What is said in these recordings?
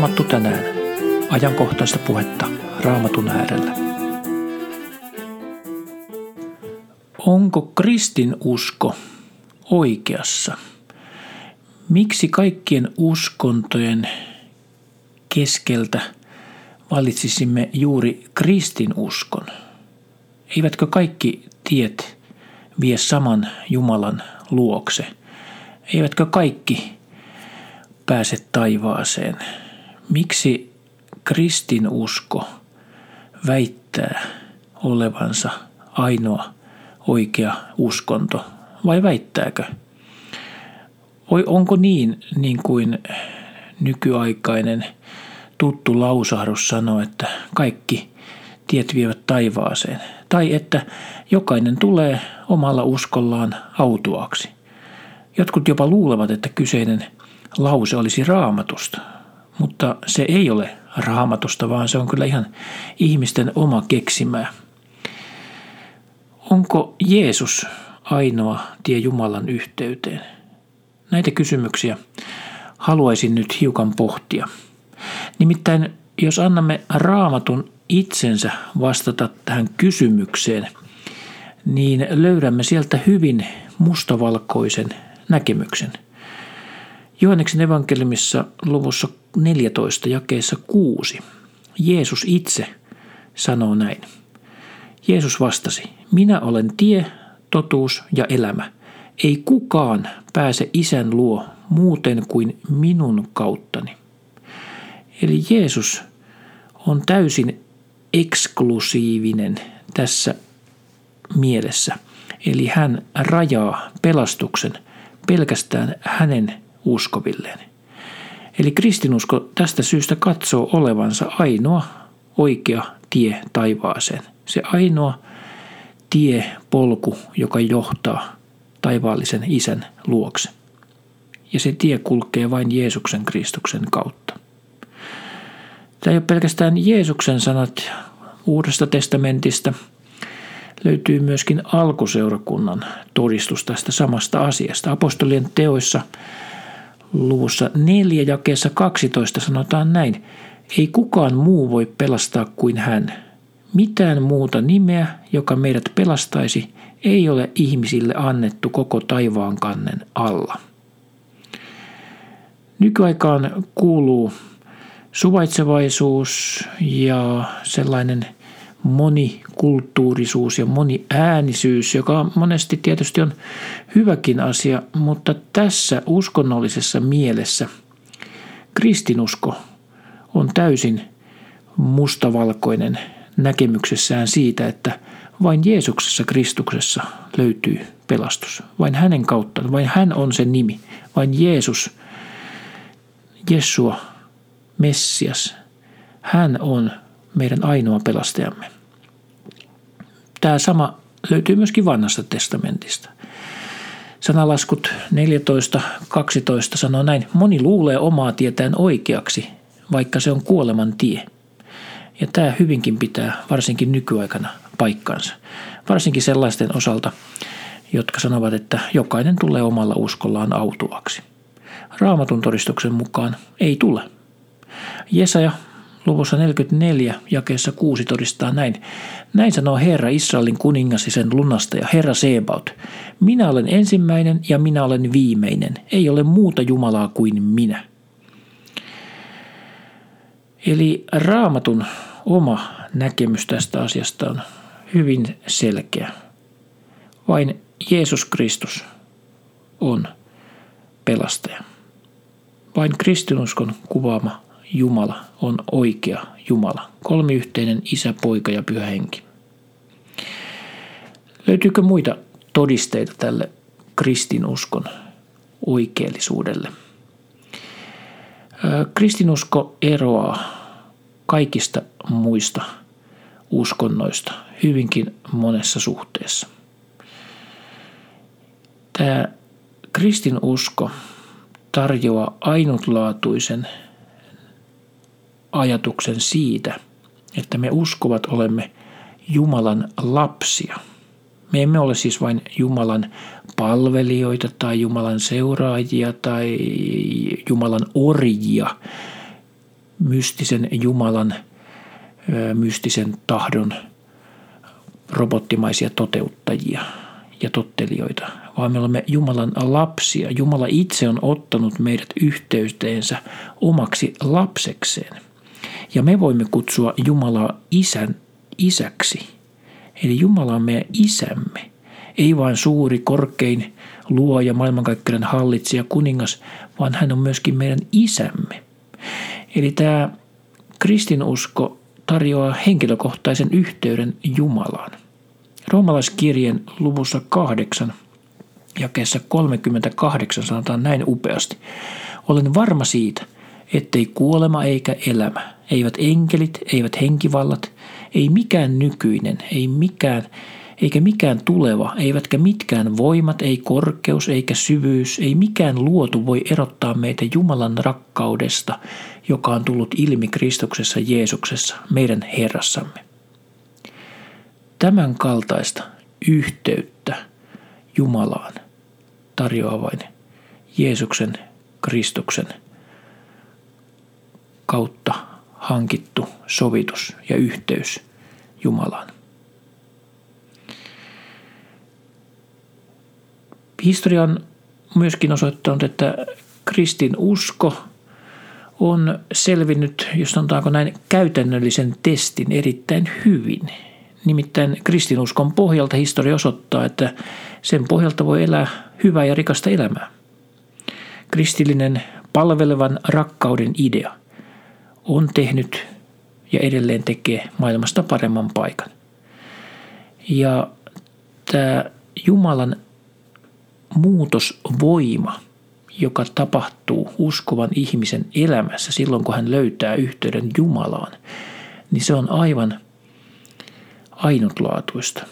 Raamattu tänään. Ajankohtaista puhetta Raamatun äärellä. Onko kristin usko oikeassa? Miksi kaikkien uskontojen keskeltä valitsisimme juuri kristinuskon? Eivätkö kaikki tiet vie saman Jumalan luokse? Eivätkö kaikki pääse taivaaseen? Miksi kristinusko väittää olevansa ainoa oikea uskonto vai väittääkö? Vai onko niin, niin kuin nykyaikainen tuttu lausahdus sanoo, että kaikki tiet vievät taivaaseen? Tai että jokainen tulee omalla uskollaan autuaksi. Jotkut jopa luulevat, että kyseinen lause olisi raamatusta, mutta se ei ole raamatusta, vaan se on kyllä ihan ihmisten oma keksimää. Onko Jeesus ainoa tie Jumalan yhteyteen? Näitä kysymyksiä haluaisin nyt hiukan pohtia. Nimittäin jos annamme raamatun itsensä vastata tähän kysymykseen, niin löydämme sieltä hyvin mustavalkoisen näkemyksen. Johanneksen evankeliumissa luvussa 14 jakeessa 6 Jeesus itse sanoo näin. Jeesus vastasi, minä olen tie, totuus ja elämä. Ei kukaan pääse isän luo muuten kuin minun kauttani. Eli Jeesus on täysin eksklusiivinen tässä mielessä. Eli hän rajaa pelastuksen pelkästään hänen uskovilleen. Eli kristinusko tästä syystä katsoo olevansa ainoa oikea tie taivaaseen. Se ainoa tie, polku, joka johtaa taivaallisen isän luokse. Ja se tie kulkee vain Jeesuksen Kristuksen kautta. Tämä ei ole pelkästään Jeesuksen sanat Uudesta testamentista. Löytyy myöskin alkuseurakunnan todistus tästä samasta asiasta. Apostolien teoissa luvussa 4 jakeessa 12 sanotaan näin. Ei kukaan muu voi pelastaa kuin hän. Mitään muuta nimeä, joka meidät pelastaisi, ei ole ihmisille annettu koko taivaan kannen alla. Nykyaikaan kuuluu suvaitsevaisuus ja sellainen monikulttuurisuus ja moniäänisyys, joka monesti tietysti on hyväkin asia, mutta tässä uskonnollisessa mielessä kristinusko on täysin mustavalkoinen näkemyksessään siitä, että vain Jeesuksessa Kristuksessa löytyy pelastus. Vain hänen kautta, vain hän on se nimi. Vain Jeesus, Jesua, Messias, hän on meidän ainoa pelastajamme. Tämä sama löytyy myöskin vanhasta testamentista. Sanalaskut 14.12 sanoo näin, moni luulee omaa tietään oikeaksi, vaikka se on kuoleman tie. Ja tämä hyvinkin pitää varsinkin nykyaikana paikkansa. Varsinkin sellaisten osalta, jotka sanovat, että jokainen tulee omalla uskollaan autuaksi. Raamatun todistuksen mukaan ei tule. Jesaja luvussa 44 jakeessa 6 todistaa näin. Näin sanoo Herra Israelin kuningas ja sen lunastaja, Herra Sebaut. Minä olen ensimmäinen ja minä olen viimeinen. Ei ole muuta Jumalaa kuin minä. Eli raamatun oma näkemys tästä asiasta on hyvin selkeä. Vain Jeesus Kristus on pelastaja. Vain kristinuskon kuvaama Jumala on oikea Jumala, kolmiyhteinen isä, poika ja pyhä henki. Löytyykö muita todisteita tälle kristinuskon oikeellisuudelle? Kristinusko eroaa kaikista muista uskonnoista hyvinkin monessa suhteessa. Tämä kristinusko tarjoaa ainutlaatuisen ajatuksen siitä, että me uskovat olemme Jumalan lapsia. Me emme ole siis vain Jumalan palvelijoita tai Jumalan seuraajia tai Jumalan orjia. mystisen Jumalan, mystisen tahdon robottimaisia toteuttajia ja tottelijoita, vaan me olemme Jumalan lapsia. Jumala itse on ottanut meidät yhteyteensä omaksi lapsekseen. Ja me voimme kutsua Jumalaa isän isäksi. Eli Jumala on meidän isämme. Ei vain suuri, korkein luoja, maailmankaikkeuden hallitsija, kuningas, vaan hän on myöskin meidän isämme. Eli tämä kristinusko tarjoaa henkilökohtaisen yhteyden Jumalaan. Roomalaiskirjeen luvussa 8 jakeessa 38 sanotaan näin upeasti. Olen varma siitä, ettei kuolema eikä elämä, eivät enkelit, eivät henkivallat, ei mikään nykyinen, ei mikään, eikä mikään tuleva, eivätkä mitkään voimat, ei korkeus eikä syvyys, ei mikään luotu voi erottaa meitä Jumalan rakkaudesta, joka on tullut ilmi Kristuksessa Jeesuksessa, meidän Herrassamme. Tämän kaltaista yhteyttä Jumalaan tarjoaa vain Jeesuksen Kristuksen kautta hankittu sovitus ja yhteys Jumalaan. Historia on myöskin osoittanut, että kristin usko on selvinnyt, jos sanotaanko näin, käytännöllisen testin erittäin hyvin. Nimittäin kristinuskon pohjalta historia osoittaa, että sen pohjalta voi elää hyvää ja rikasta elämää. Kristillinen palvelevan rakkauden idea on tehnyt ja edelleen tekee maailmasta paremman paikan. Ja tämä Jumalan muutosvoima, joka tapahtuu uskovan ihmisen elämässä silloin, kun hän löytää yhteyden Jumalaan, niin se on aivan ainutlaatuista.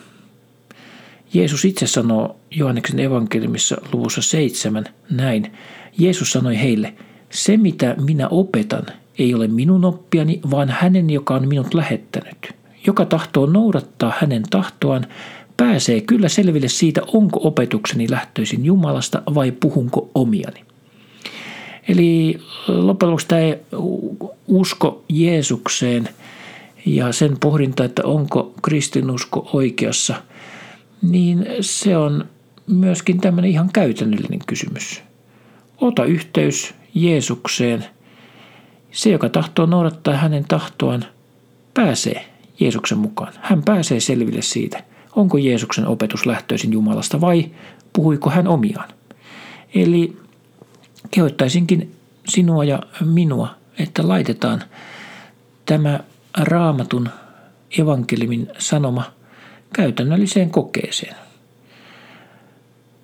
Jeesus itse sanoo Johanneksen evankeliumissa luvussa seitsemän näin. Jeesus sanoi heille, se mitä minä opetan ei ole minun oppiani, vaan hänen, joka on minut lähettänyt. Joka tahtoo noudattaa hänen tahtoaan, pääsee kyllä selville siitä, onko opetukseni lähtöisin Jumalasta vai puhunko omiani. Eli loppujen lopuksi tämä usko Jeesukseen ja sen pohdinta, että onko kristinusko oikeassa, niin se on myöskin tämmöinen ihan käytännöllinen kysymys. Ota yhteys Jeesukseen. Se, joka tahtoo noudattaa hänen tahtoaan, pääsee Jeesuksen mukaan. Hän pääsee selville siitä, onko Jeesuksen opetus lähtöisin Jumalasta vai puhuiko hän omiaan. Eli kehottaisinkin sinua ja minua, että laitetaan tämä raamatun evankelimin sanoma käytännölliseen kokeeseen.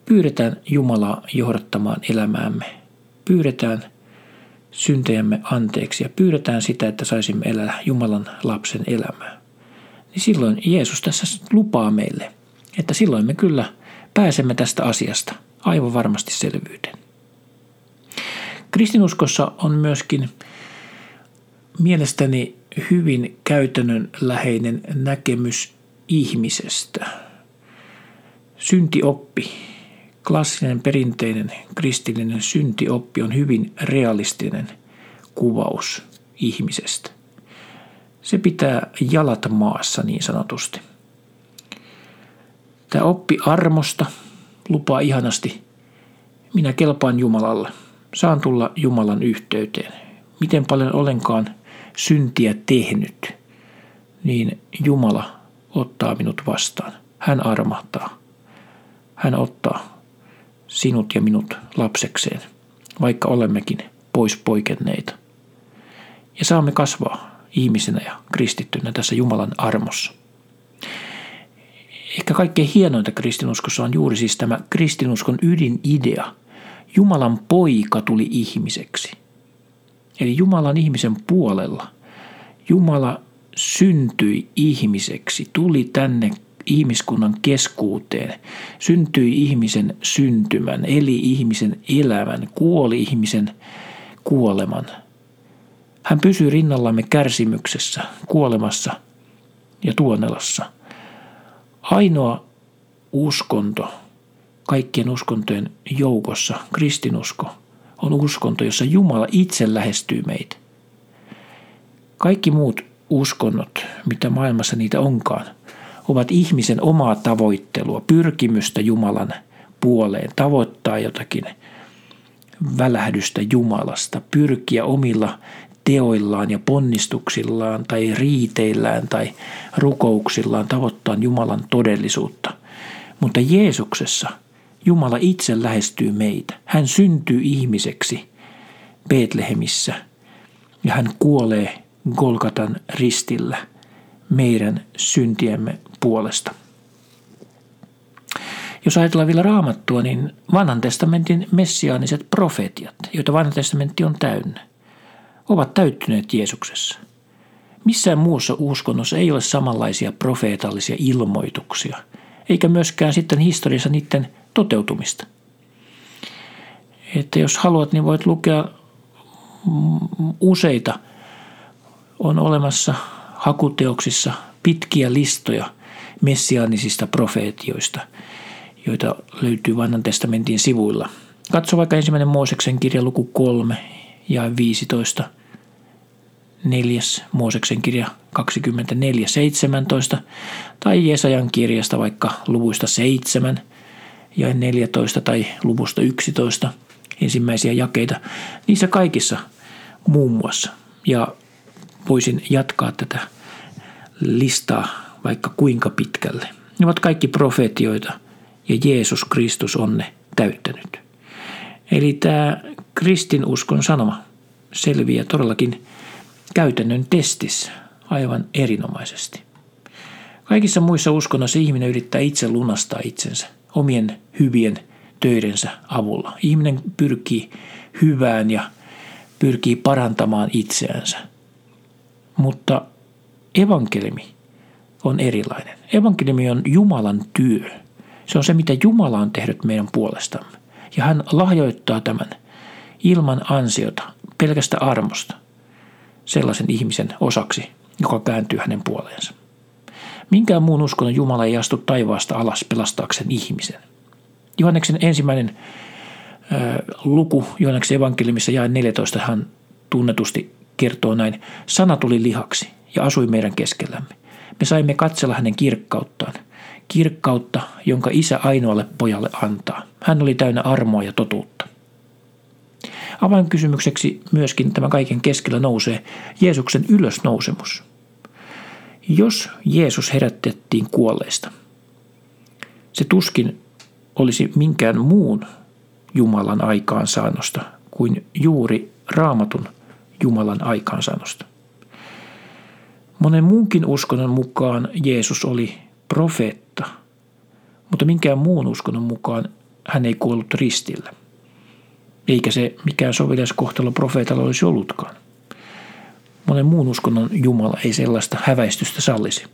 Pyydetään Jumalaa johdattamaan elämäämme. Pyydetään syntejämme anteeksi ja pyydetään sitä, että saisimme elää Jumalan lapsen elämää. Niin silloin Jeesus tässä lupaa meille, että silloin me kyllä pääsemme tästä asiasta aivan varmasti selvyyteen. Kristinuskossa on myöskin mielestäni hyvin käytännönläheinen näkemys ihmisestä. Syntioppi, klassinen perinteinen kristillinen syntioppi on hyvin realistinen kuvaus ihmisestä. Se pitää jalat maassa niin sanotusti. Tämä oppi armosta lupaa ihanasti, minä kelpaan Jumalalle. Saan tulla Jumalan yhteyteen. Miten paljon olenkaan syntiä tehnyt, niin Jumala ottaa minut vastaan. Hän armahtaa. Hän ottaa sinut ja minut lapsekseen, vaikka olemmekin pois poikenneita. Ja saamme kasvaa ihmisenä ja kristittynä tässä Jumalan armossa. Ehkä kaikkein hienointa kristinuskossa on juuri siis tämä kristinuskon ydinidea. Jumalan poika tuli ihmiseksi. Eli Jumalan ihmisen puolella. Jumala syntyi ihmiseksi, tuli tänne ihmiskunnan keskuuteen, syntyi ihmisen syntymän, eli ihmisen elämän, kuoli ihmisen kuoleman. Hän pysyi rinnallamme kärsimyksessä, kuolemassa ja tuonelassa. Ainoa uskonto kaikkien uskontojen joukossa, kristinusko, on uskonto, jossa Jumala itse lähestyy meitä. Kaikki muut uskonnot, mitä maailmassa niitä onkaan, ovat ihmisen omaa tavoittelua, pyrkimystä Jumalan puoleen, tavoittaa jotakin välähdystä Jumalasta, pyrkiä omilla teoillaan ja ponnistuksillaan tai riiteillään tai rukouksillaan tavoittaa Jumalan todellisuutta. Mutta Jeesuksessa Jumala itse lähestyy meitä. Hän syntyy ihmiseksi Betlehemissä ja hän kuolee Golgatan ristillä meidän syntiemme puolesta. Jos ajatellaan vielä raamattua, niin vanhan testamentin messiaaniset profetiat, joita vanha testamentti on täynnä, ovat täyttyneet Jeesuksessa. Missään muussa uskonnossa ei ole samanlaisia profeetallisia ilmoituksia, eikä myöskään sitten historiassa niiden toteutumista. Että jos haluat, niin voit lukea useita. On olemassa hakuteoksissa pitkiä listoja messiaanisista profeetioista, joita löytyy vanhan testamentin sivuilla. Katso vaikka ensimmäinen Mooseksen kirja luku 3 ja 15, neljäs Mooseksen kirja 24, 17 tai Jesajan kirjasta vaikka luvuista 7 ja 14 tai luvusta 11 ensimmäisiä jakeita. Niissä kaikissa muun muassa. Ja voisin jatkaa tätä listaa vaikka kuinka pitkälle. Ne ovat kaikki profetioita ja Jeesus Kristus on ne täyttänyt. Eli tämä kristinuskon sanoma selviää todellakin käytännön testissä aivan erinomaisesti. Kaikissa muissa uskonnoissa ihminen yrittää itse lunastaa itsensä omien hyvien töidensä avulla. Ihminen pyrkii hyvään ja pyrkii parantamaan itseänsä. Mutta evankeliumi on erilainen. Evankeliumi on Jumalan työ. Se on se, mitä Jumala on tehnyt meidän puolestamme. Ja hän lahjoittaa tämän ilman ansiota, pelkästä armosta, sellaisen ihmisen osaksi, joka kääntyy hänen puoleensa. Minkään muun uskonnon Jumala ei astu taivaasta alas pelastaakseen ihmisen. Johanneksen ensimmäinen luku Johanneksen evankeliumissa jae 14 hän tunnetusti kertoo näin. Sana tuli lihaksi ja asui meidän keskellämme. Me saimme katsella hänen kirkkauttaan. Kirkkautta, jonka isä ainoalle pojalle antaa. Hän oli täynnä armoa ja totuutta. Avainkysymykseksi myöskin tämän kaiken keskellä nousee Jeesuksen ylösnousemus. Jos Jeesus herätettiin kuolleista, se tuskin olisi minkään muun Jumalan aikaansaannosta kuin juuri raamatun Jumalan aikaansaannosta. Monen muunkin uskonnon mukaan Jeesus oli profeetta, mutta minkään muun uskonnon mukaan hän ei kuollut ristillä. Eikä se mikään sovelias kohtalo profeetalla olisi ollutkaan. Monen muun uskonnon Jumala ei sellaista häväistystä sallisi.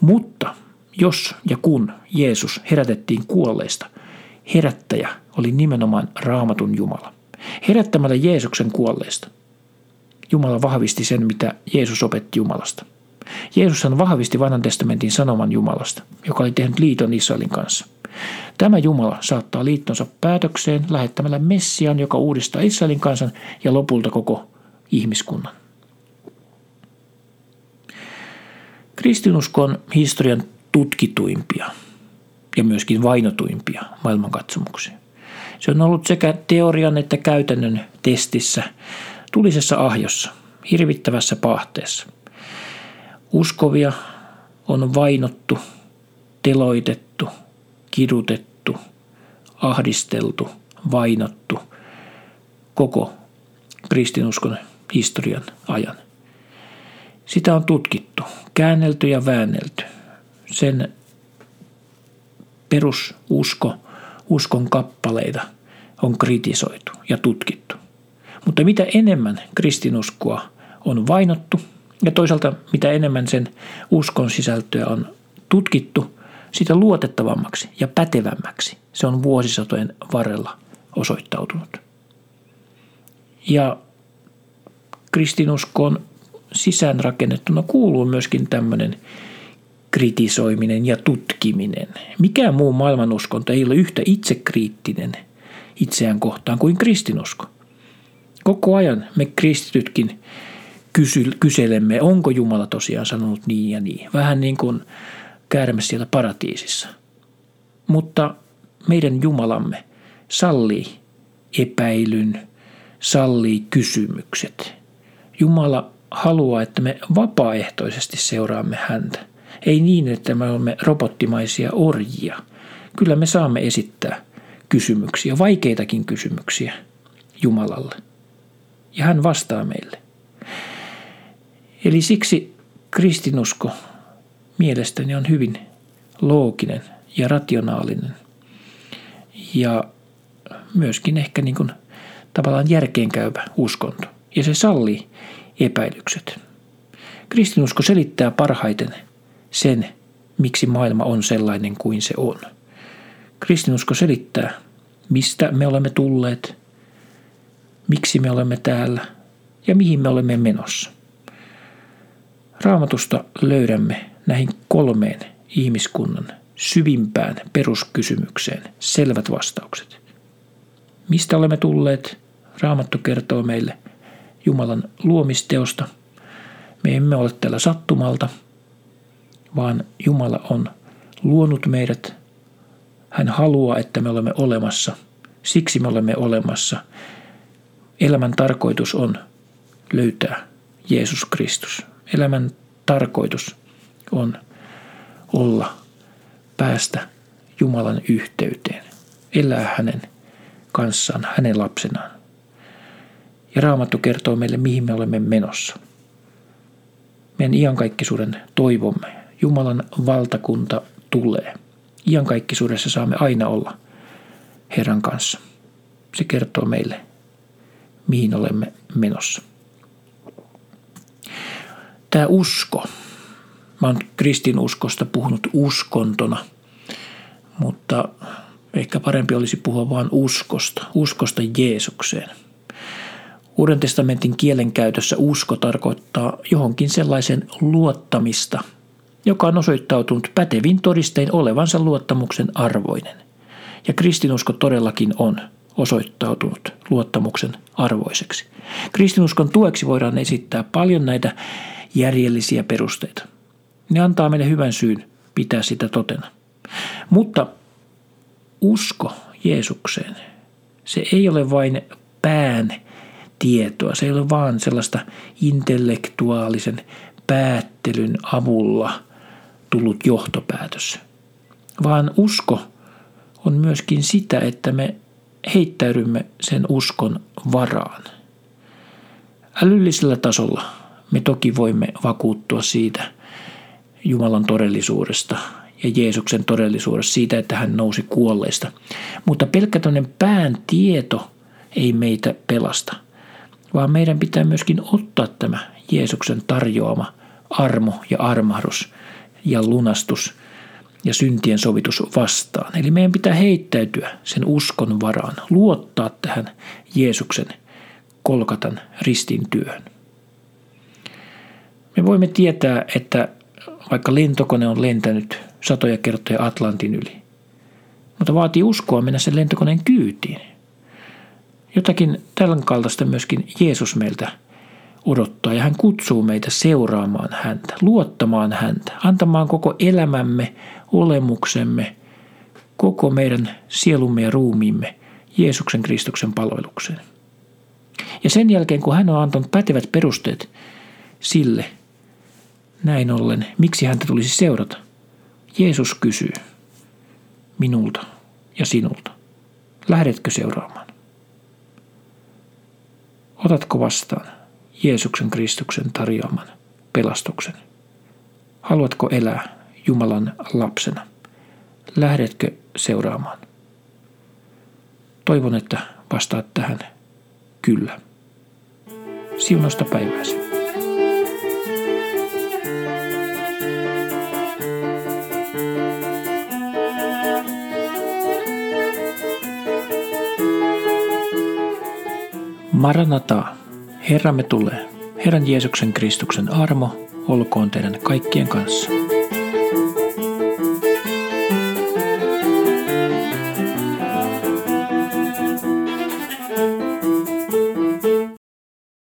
Mutta jos ja kun Jeesus herätettiin kuolleista, herättäjä oli nimenomaan raamatun Jumala. Herättämällä Jeesuksen kuolleista, Jumala vahvisti sen, mitä Jeesus opetti Jumalasta. Jeesushan vahvisti vanhan testamentin sanoman Jumalasta, joka oli tehnyt liiton Israelin kanssa. Tämä Jumala saattaa liittonsa päätökseen lähettämällä Messian, joka uudistaa Israelin kansan ja lopulta koko ihmiskunnan. Kristinuskon historian tutkituimpia ja myöskin vainotuimpia maailmankatsomuksia. Se on ollut sekä teorian että käytännön testissä, tulisessa ahjossa, hirvittävässä pahteessa. Uskovia on vainottu, teloitettu, kidutettu, ahdisteltu, vainottu koko kristinuskon historian ajan. Sitä on tutkittu, käännelty ja väännelty. Sen perususko, uskon kappaleita on kritisoitu ja tutkittu. Mutta mitä enemmän kristinuskoa on vainottu ja toisaalta mitä enemmän sen uskon sisältöä on tutkittu, sitä luotettavammaksi ja pätevämmäksi se on vuosisatojen varrella osoittautunut. Ja kristinuskoon sisäänrakennettuna kuuluu myöskin tämmöinen kritisoiminen ja tutkiminen. Mikään muu maailmanuskonto ei ole yhtä itsekriittinen itseään kohtaan kuin kristinusko. Koko ajan me kristitytkin kysy, kyselemme, onko Jumala tosiaan sanonut niin ja niin. Vähän niin kuin käärme siellä paratiisissa. Mutta meidän Jumalamme sallii epäilyn, sallii kysymykset. Jumala haluaa, että me vapaaehtoisesti seuraamme häntä. Ei niin, että me olemme robottimaisia orjia. Kyllä me saamme esittää kysymyksiä, vaikeitakin kysymyksiä Jumalalle. Ja hän vastaa meille. Eli siksi kristinusko mielestäni on hyvin looginen ja rationaalinen ja myöskin ehkä niin kuin tavallaan järkeenkäyvä uskonto. Ja se sallii epäilykset. Kristinusko selittää parhaiten sen, miksi maailma on sellainen kuin se on. Kristinusko selittää, mistä me olemme tulleet, miksi me olemme täällä ja mihin me olemme menossa. Raamatusta löydämme näihin kolmeen ihmiskunnan syvimpään peruskysymykseen selvät vastaukset. Mistä olemme tulleet? Raamattu kertoo meille Jumalan luomisteosta. Me emme ole täällä sattumalta, vaan Jumala on luonut meidät. Hän haluaa, että me olemme olemassa. Siksi me olemme olemassa. Elämän tarkoitus on löytää Jeesus Kristus. Elämän tarkoitus on olla, päästä Jumalan yhteyteen, elää hänen kanssaan, hänen lapsenaan. Ja Raamattu kertoo meille, mihin me olemme menossa. Meidän iankaikkisuuden toivomme, Jumalan valtakunta tulee. Iankaikkisuudessa saamme aina olla Herran kanssa. Se kertoo meille, mihin olemme menossa. Tämä usko, Mä oon kristinuskosta puhunut uskontona, mutta ehkä parempi olisi puhua vain uskosta, uskosta Jeesukseen. Uuden testamentin kielenkäytössä usko tarkoittaa johonkin sellaisen luottamista, joka on osoittautunut pätevin todistein olevansa luottamuksen arvoinen. Ja kristinusko todellakin on osoittautunut luottamuksen arvoiseksi. Kristinuskon tueksi voidaan esittää paljon näitä järjellisiä perusteita. Ne antaa meille hyvän syyn pitää sitä totena. Mutta usko Jeesukseen, se ei ole vain pään tietoa, se ei ole vain sellaista intellektuaalisen päättelyn avulla tullut johtopäätös, vaan usko on myöskin sitä, että me heittäydymme sen uskon varaan. Älyllisellä tasolla me toki voimme vakuuttua siitä, Jumalan todellisuudesta ja Jeesuksen todellisuudesta, siitä, että hän nousi kuolleista. Mutta pelkkä pään tieto ei meitä pelasta, vaan meidän pitää myöskin ottaa tämä Jeesuksen tarjoama armo ja armahdus ja lunastus ja syntien sovitus vastaan. Eli meidän pitää heittäytyä sen uskon varaan, luottaa tähän Jeesuksen kolkatan ristin työhön. Me voimme tietää, että vaikka lentokone on lentänyt satoja kertoja Atlantin yli. Mutta vaatii uskoa mennä sen lentokoneen kyytiin. Jotakin tällä kaltaista myöskin Jeesus meiltä odottaa ja hän kutsuu meitä seuraamaan häntä, luottamaan häntä, antamaan koko elämämme, olemuksemme, koko meidän sielumme ja ruumiimme Jeesuksen Kristuksen palvelukseen. Ja sen jälkeen, kun hän on antanut pätevät perusteet sille, näin ollen, miksi häntä tulisi seurata? Jeesus kysyy minulta ja sinulta. Lähdetkö seuraamaan? Otatko vastaan Jeesuksen Kristuksen tarjoaman pelastuksen? Haluatko elää Jumalan lapsena? Lähdetkö seuraamaan? Toivon, että vastaat tähän kyllä. Siunasta päivääsi. Maranata, Herramme tulee. Herran Jeesuksen Kristuksen armo olkoon teidän kaikkien kanssa.